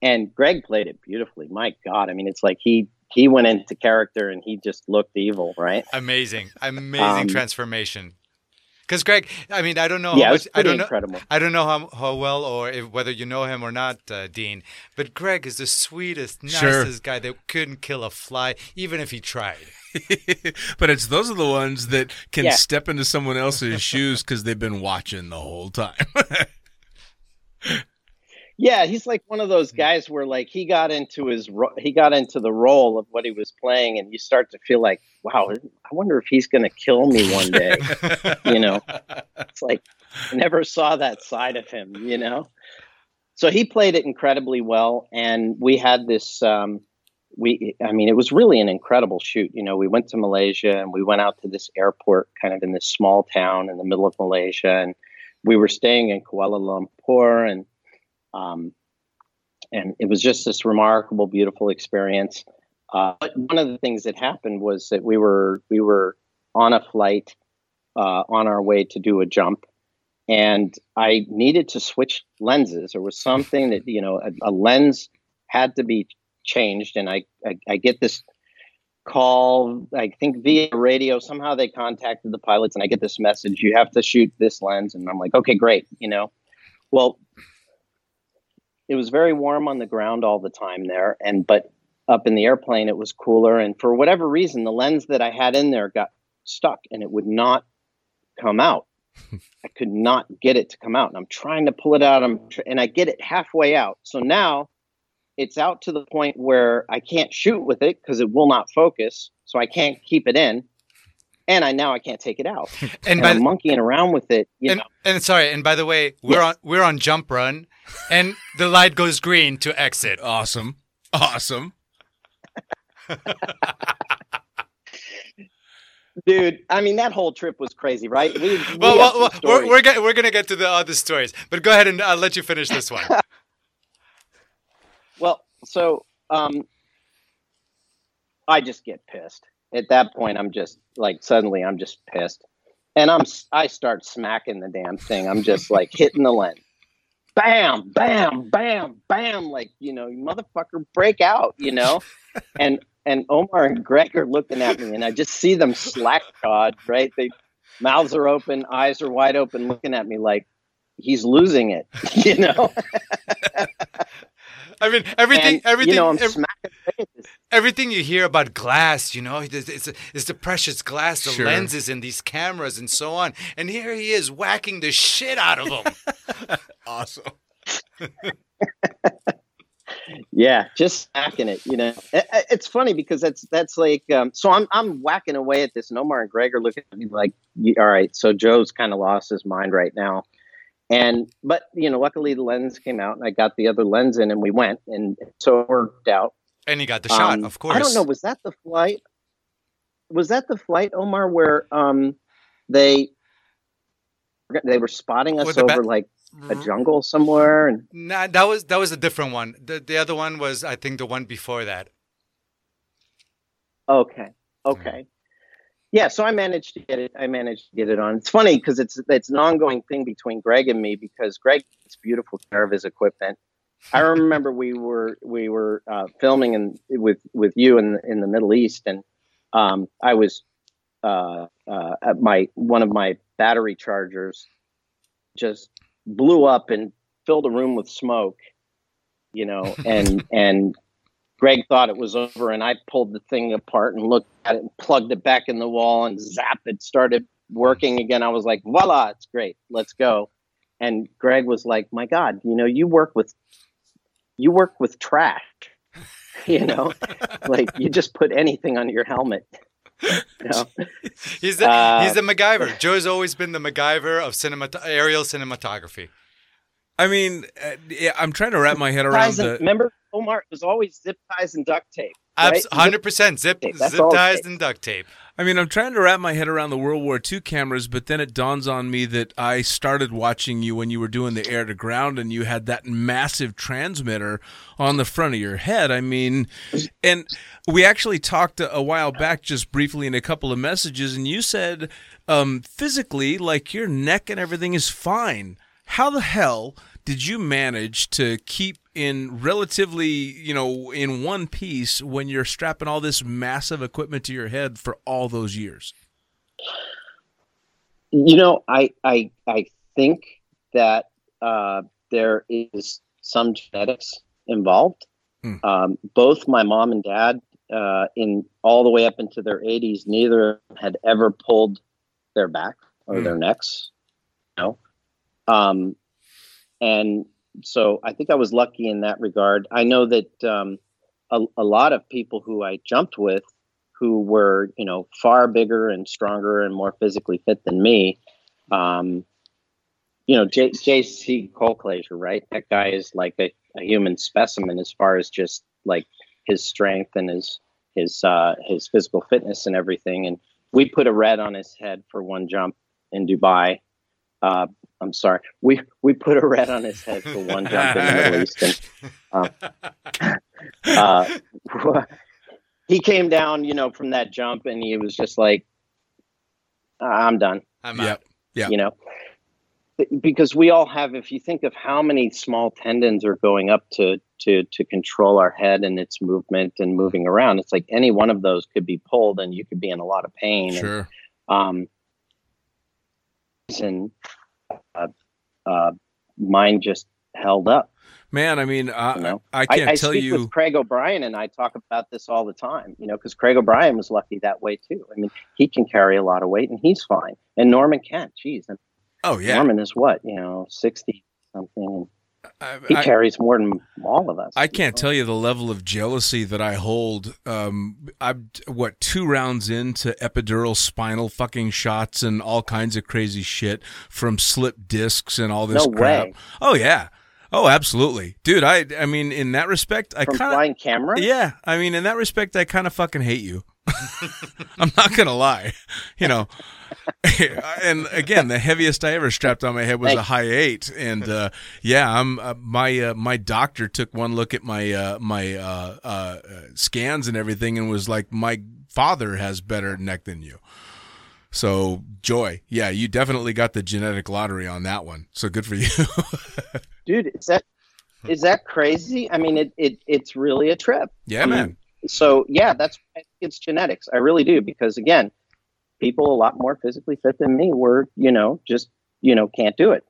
S4: And Greg played it beautifully. My God, I mean, it's like he he went into character and he just looked evil, right?
S3: amazing, amazing
S4: Um,
S3: transformation. Because Greg, I mean, I don't know
S4: yeah,
S3: how
S4: it was
S3: much. I don't know. I don't know how, how well or if, whether you know him or not, uh, Dean. But Greg is the sweetest,
S2: Sure.
S3: nicest guy that couldn't kill a fly, even if he tried.
S2: but it's those are the ones that can
S4: Yeah.
S2: step into someone else's shoes because they've been watching the whole time.
S4: Yeah, he's like one of those guys where like he got into his ro- he got into the role of what he was playing, and you start to feel like, wow, I wonder if he's going to kill me one day. you know, it's like I never saw that side of him. You know, so he played it incredibly well, and we had this. Um, we, I mean, it was really an incredible shoot. You know, we went to Malaysia and we went out to this airport, kind of in this small town in the middle of Malaysia, and we were staying in Kuala Lumpur, and um, and it was just this remarkable, beautiful experience. Uh, but one of the things that happened was that we were we were on a flight uh, on our way to do a jump, and I needed to switch lenses. There was something that you know a, a lens had to be changed, and I, I I get this call I think via radio. Somehow they contacted the pilots, and I get this message: you have to shoot this lens, and I'm like, okay, great, you know. Well, it was very warm on the ground all the time there and but up in the airplane it was cooler and for whatever reason the lens that i had in there got stuck and it would not come out. I could not get it to come out and i'm trying to pull it out I'm tr- and i get it halfway out. So now it's out to the point where i can't shoot with it because it will not focus so i can't keep it in and i now i can't take it out
S3: And
S4: and
S3: by
S4: i'm monkeying around with it you
S3: and,
S4: know
S3: and sorry, and by the way, we're
S4: Yes.
S3: on we're on jump run, and the light goes green to exit.
S2: awesome. Awesome.
S4: dude i mean that whole trip was crazy right we, we
S3: Well, well, well we're we're, get, we're gonna get to the other stories, but go ahead and I'll let you finish this one.
S4: Well, so um, I just get pissed. At that point, I'm just like suddenly I'm just pissed, and I'm i start smacking the damn thing. I'm just like hitting the lens, bam, bam, bam, bam, like you know, motherfucker, break out, you know, and and Omar and Greg are looking at me, and I just see them slack jawed, right? They mouths are open, eyes are wide open, looking at me like, he's losing it. You know,
S3: I mean, everything,
S4: and,
S3: everything,
S4: you know, I'm
S3: ev-
S4: smacking away at this.
S3: everything you hear about glass, you know, it's, it's, it's the precious glass, the
S2: Sure.
S3: lenses, and these cameras, and so on. And here he is whacking the shit out of them.
S2: Awesome.
S4: Yeah, just smacking it. You know, I- I- it's funny because that's that's like um, so I'm I'm whacking away at this, and Omar and Greg are looking at me like, all right, so Joe's kind of lost his mind right now. And but you know, luckily the lens came out, and I got the other lens in, and we went, and so it worked out.
S3: and he got the shot,
S4: Um,
S3: of course.
S4: I don't know. Was that the flight? Was that the flight, Omar, where um they they were spotting us
S3: With
S4: over like a jungle somewhere, and
S3: Nah, that was that was a different one. The the other one was, I think, the one before that.
S4: okay, okay, yeah. So I managed to get it. I managed to get it on. It's funny because it's it's an ongoing thing between Greg and me because Greg takes beautiful care of his equipment. I remember we were we were uh, filming in with with you in the, in the Middle East, and um, I was uh, uh, at my one of my battery chargers just blew up and filled a room with smoke, you know, and and Greg thought it was over, and I pulled the thing apart and looked at it and plugged it back in the wall, and zap, it started working again. I was like, voila, it's great, let's go. And Greg was like, my God, you know, you work with you work with trash, you know, like you just put anything on your helmet. You know?
S3: He's the
S4: Uh,
S3: he's the MacGyver. Joe's always been the MacGyver of cinemat- aerial cinematography.
S2: I mean, uh, yeah, I'm trying to wrap my head around the.
S4: remember, Omar, it was always zip ties and duct tape. right?
S3: Abs- Hundred percent zip
S4: tape, that's
S3: zip ties and duct tape.
S2: I mean, I'm trying to wrap my head around the World War II cameras, but then it dawns on me that I started watching you when you were doing the air to ground and you had that massive transmitter on the front of your head. I mean, and we actually talked a, a while back just briefly in a couple of messages, and you said um, physically, like your neck and everything is fine. How the hell did you manage to keep in relatively, you know, in one piece when you're strapping all this massive equipment to your head for all those years?
S4: You know, I I I think that uh, there is some genetics involved.
S2: Hmm.
S4: Um, both my mom and dad, uh, in all the way up into their 80s, neither had ever pulled their back or
S2: Hmm.
S4: their necks. You know, um, and so I think I was lucky in that regard. I know that um, a, a lot of people who I jumped with who were you know far bigger and stronger and more physically fit than me um you know J- jc Colclasure right? That guy is like a, a human specimen as far as just like his strength and his his uh his physical fitness and everything. And we put a red on his head for one jump in dubai uh i'm sorry we we put a red on his head for one jump in the middle east and uh, he came down, you know, from that jump, and he was just like, "I'm done,"
S3: I'm
S2: Yep.
S3: out.
S2: Yeah.
S4: you know, because we all have. If you think of how many small tendons are going up to to to control our head and its movement and moving around, it's like any one of those could be pulled, and you could be in a lot of pain. And,
S2: Sure.
S4: um, and uh, uh, mine just held up.
S2: Man, I mean, I,
S4: You know?
S2: I can't
S4: I, I
S2: tell
S4: speak
S2: you.
S4: with Craig O'Brien, and I talk about this all the time. You know, because Craig O'Brien was lucky that way too. I mean, he can carry a lot of weight, and he's fine. And Norman can't. Jeez, and
S2: oh, yeah.
S4: Norman is what you know, sixty something,
S2: I,
S4: he carries more than all of us.
S2: I can't
S4: know?
S2: tell you the level of jealousy that I hold. Um, I'm what two rounds into epidural spinal fucking shots and all kinds of crazy shit from slip discs and all this
S4: No
S2: crap.
S4: way.
S2: Oh yeah. Oh, absolutely, dude. I I mean, in that respect, I kind of
S4: flying camera.
S2: yeah. I mean, in that respect, I kind of fucking hate you. I'm not gonna lie, you know. and again, the heaviest I ever strapped on my head was a high eight, and uh, yeah, I'm uh, my uh, my doctor took one look at my uh, my uh, uh, scans and everything, and was like, "My father has better neck than you." So, Joe, yeah, you definitely got the genetic lottery on that one. So good for you.
S4: dude, is that is that crazy? I mean, it, it it's really a trip.
S2: yeah,
S4: I mean,
S2: man.
S4: So yeah, that's it's genetics. I really do because again, people a lot more physically fit than me were, you know, just you know can't do it.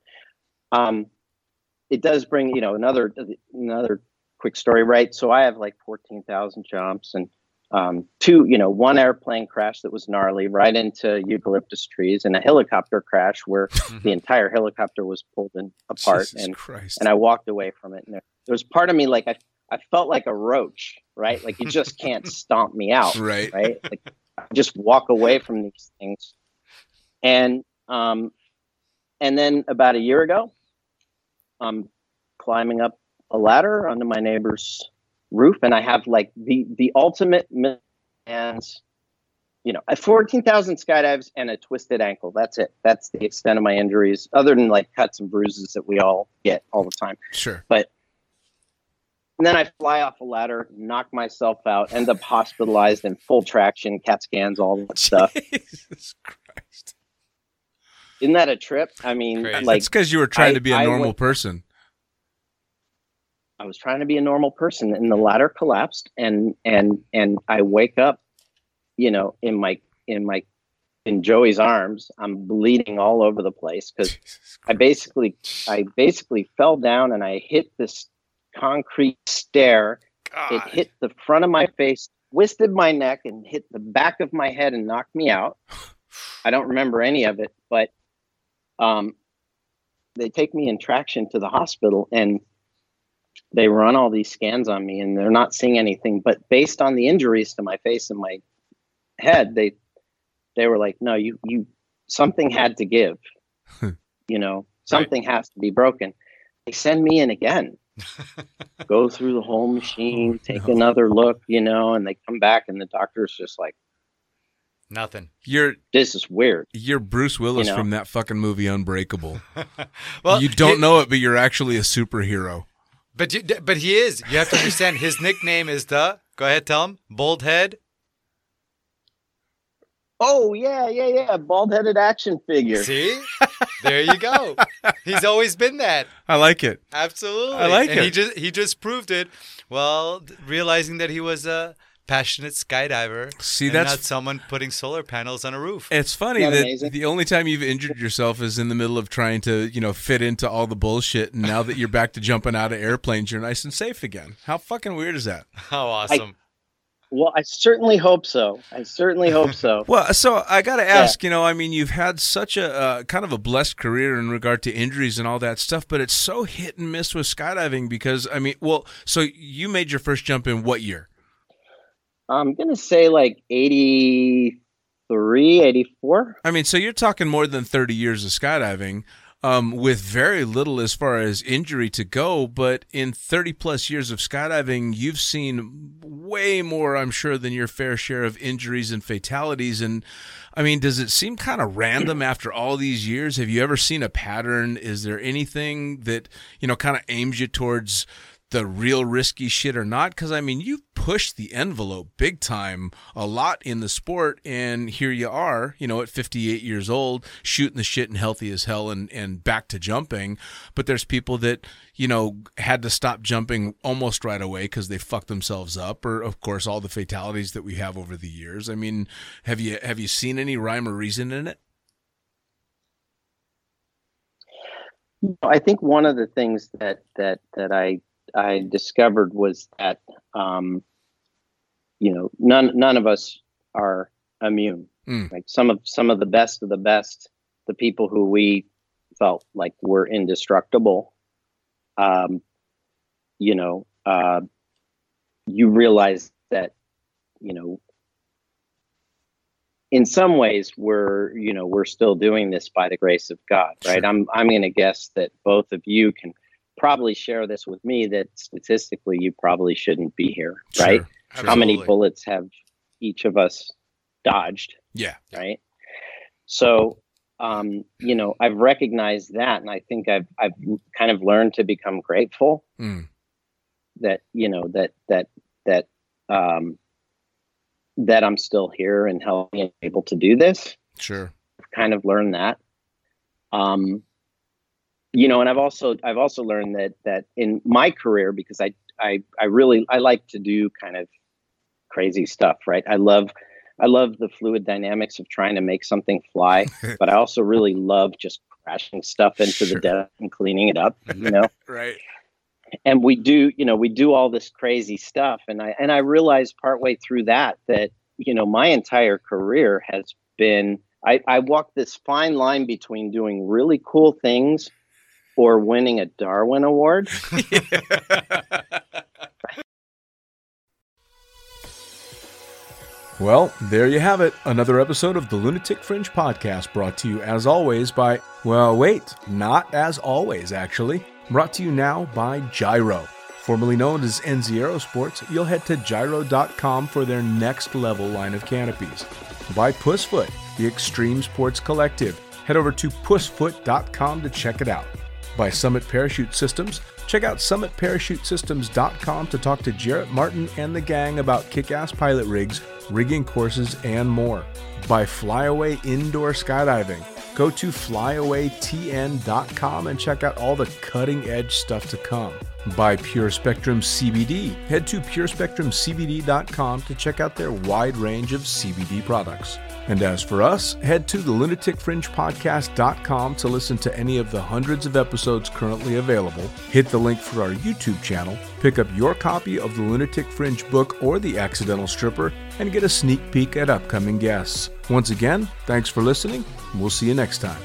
S4: um, it does bring you know another another quick story, right? So I have like fourteen thousand jumps and um, two, you know, one airplane crash that was gnarly right into eucalyptus trees, and a helicopter crash where the entire helicopter was pulled in apart,
S2: Jesus
S4: and
S2: Christ.
S4: and I walked away from it. And there, there was part of me like I I felt like a roach, right? Like you just can't stomp me out,
S2: right.
S4: right? Like I just walk away from these things. And um and then about a year ago, I'm climbing up a ladder onto my neighbor's roof and I have like the the ultimate man's you know, at 14,000 skydives and a twisted ankle. That's it. That's the extent of my injuries, other than like cuts and bruises that we all get all the time.
S2: Sure.
S4: And then I fly off a ladder, knock myself out, end up hospitalized in full traction, CAT scans, all that stuff.
S2: Jesus Christ.
S4: Isn't that a trip? I mean,
S3: Crazy.
S4: like
S2: That's because you were trying
S4: I-
S2: to be a
S4: I
S2: normal
S4: went-
S2: person.
S4: I was trying to be a normal person, and the ladder collapsed, and and and I wake up, you know, in my in my in Joey's arms. I'm bleeding all over the place because I basically I basically fell down and I hit this concrete stair. It hit the front of my face, twisted my neck, and hit the back of my head and knocked me out. I don't remember any of it, but um, they take me in traction to the hospital and they run all these scans on me and they're not seeing anything. But based on the injuries to my face and my head, they they were like, no, you you something had to give. you know, something has to be broken. They send me in again. Go through the whole machine, oh, take
S2: no.
S4: another look, you know, and they come back and the doctor's just like,
S3: Nothing.
S2: You're
S4: this is weird.
S2: you're Bruce Willis
S4: know.
S2: from that fucking movie Unbreakable.
S3: well,
S2: you don't
S3: he-
S2: know it, but you're actually a superhero.
S3: But you, but he is. You have to understand. His nickname is the. Go ahead, tell him. Bald head.
S4: Oh yeah, yeah, yeah. Bald headed action figure.
S3: See, there you go. He's always been that.
S2: I like it.
S3: Absolutely.
S2: I like
S3: and He
S2: it.
S3: just he just proved it. Well, realizing that he was a passionate skydiver.
S2: See,
S3: and
S2: that's-
S3: not someone putting solar panels on a roof.
S2: It's funny
S4: that
S2: that the only time you've injured yourself is in the middle of trying to, you know, fit into all the bullshit. And now that you're back to jumping out of airplanes, you're nice and safe again. How fucking weird is that?
S3: How awesome!
S4: Well, I certainly hope so. I certainly hope so.
S2: Well, so I got to ask, you know, I mean, you've had such a uh, kind of a blessed career in regard to injuries and all that stuff, but it's so hit and miss with skydiving because, I mean, well, so you made your first jump in what year?
S4: I'm gonna say like 83, 84.
S2: I mean, so you're talking more than 30 years of skydiving um, with very little as far as injury to go. But in 30 plus years of skydiving, you've seen way more, I'm sure, than your fair share of injuries and fatalities. And I mean, does it seem kind of random after all these years? Have you ever seen a pattern? Is there anything that, you know, kind of aims you towards the real risky shit or not? Because i mean you've pushed the envelope big time a lot in the sport and here you are you know at 58 years old shooting the shit and healthy as hell and and back to jumping. But there's people that you know had to stop jumping almost right away because they fucked themselves up or of course all the fatalities that we have over the years. I mean have you have you seen any rhyme or reason in it?
S4: I think one of the things that that that I I discovered was that um, you know none none of us are immune.
S2: Mm.
S4: Like some of some of the best of the best, the people who we felt like were indestructible. Um, you know, uh, you realize that you know in some ways we're you know we're still doing this by the grace of god right
S2: Sure.
S4: i'm i'm going to guess that both of you can probably share this with me that statistically you probably shouldn't be here right?
S2: Sure.
S4: how many bullets have each of us dodged
S2: yeah.
S4: Right? So um you know i've recognized that and i think i've i've kind of learned to become grateful
S2: Mm.
S4: that you know that that that um that i'm still here and healthy and able to do this.
S2: Sure.
S4: I've kind of learned that. Um you know and i've also i've also learned that that in my career because i i i really i like to do kind of crazy stuff right i love I love the fluid dynamics of trying to make something fly, but I also really love just crashing stuff into
S2: Sure.
S4: the desk and cleaning it up, you mm-hmm. know.
S2: Right.
S4: and we do, you know, we do all this crazy stuff, and I and I realized partway through that that you know my entire career has been I, I walk this fine line between doing really cool things or winning a Darwin Award.
S2: Well, there you have it. Another episode of the Lunatic Fringe podcast brought to you as always by, well, wait, not as always, actually. Brought to you now by Jyro. Formerly known as NZ Aerosports, you'll head to jyro.com for their next level line of canopies. By Pussfoot, the Extreme Sports Collective. Head over to pussfoot.com to check it out. By Summit Parachute Systems, check out summitparachutesystems.com to talk to Jarrett Martin and the gang about kick ass pilot rigs, rigging courses, and more. By Flyaway Indoor Skydiving, go to flyawaytn.com and check out all the cutting edge stuff to come. By Pure Spectrum CBD, head to purespectrumcbd.com to check out their wide range of CBD products. And as for us, head to the lunaticfringepodcast.com to listen to any of the hundreds of episodes currently available, hit the link for our YouTube channel, pick up your copy of the Lunatic Fringe book or The Accidental Stripper, and get a sneak peek at upcoming guests. Once again, thanks for listening. We'll see you next time.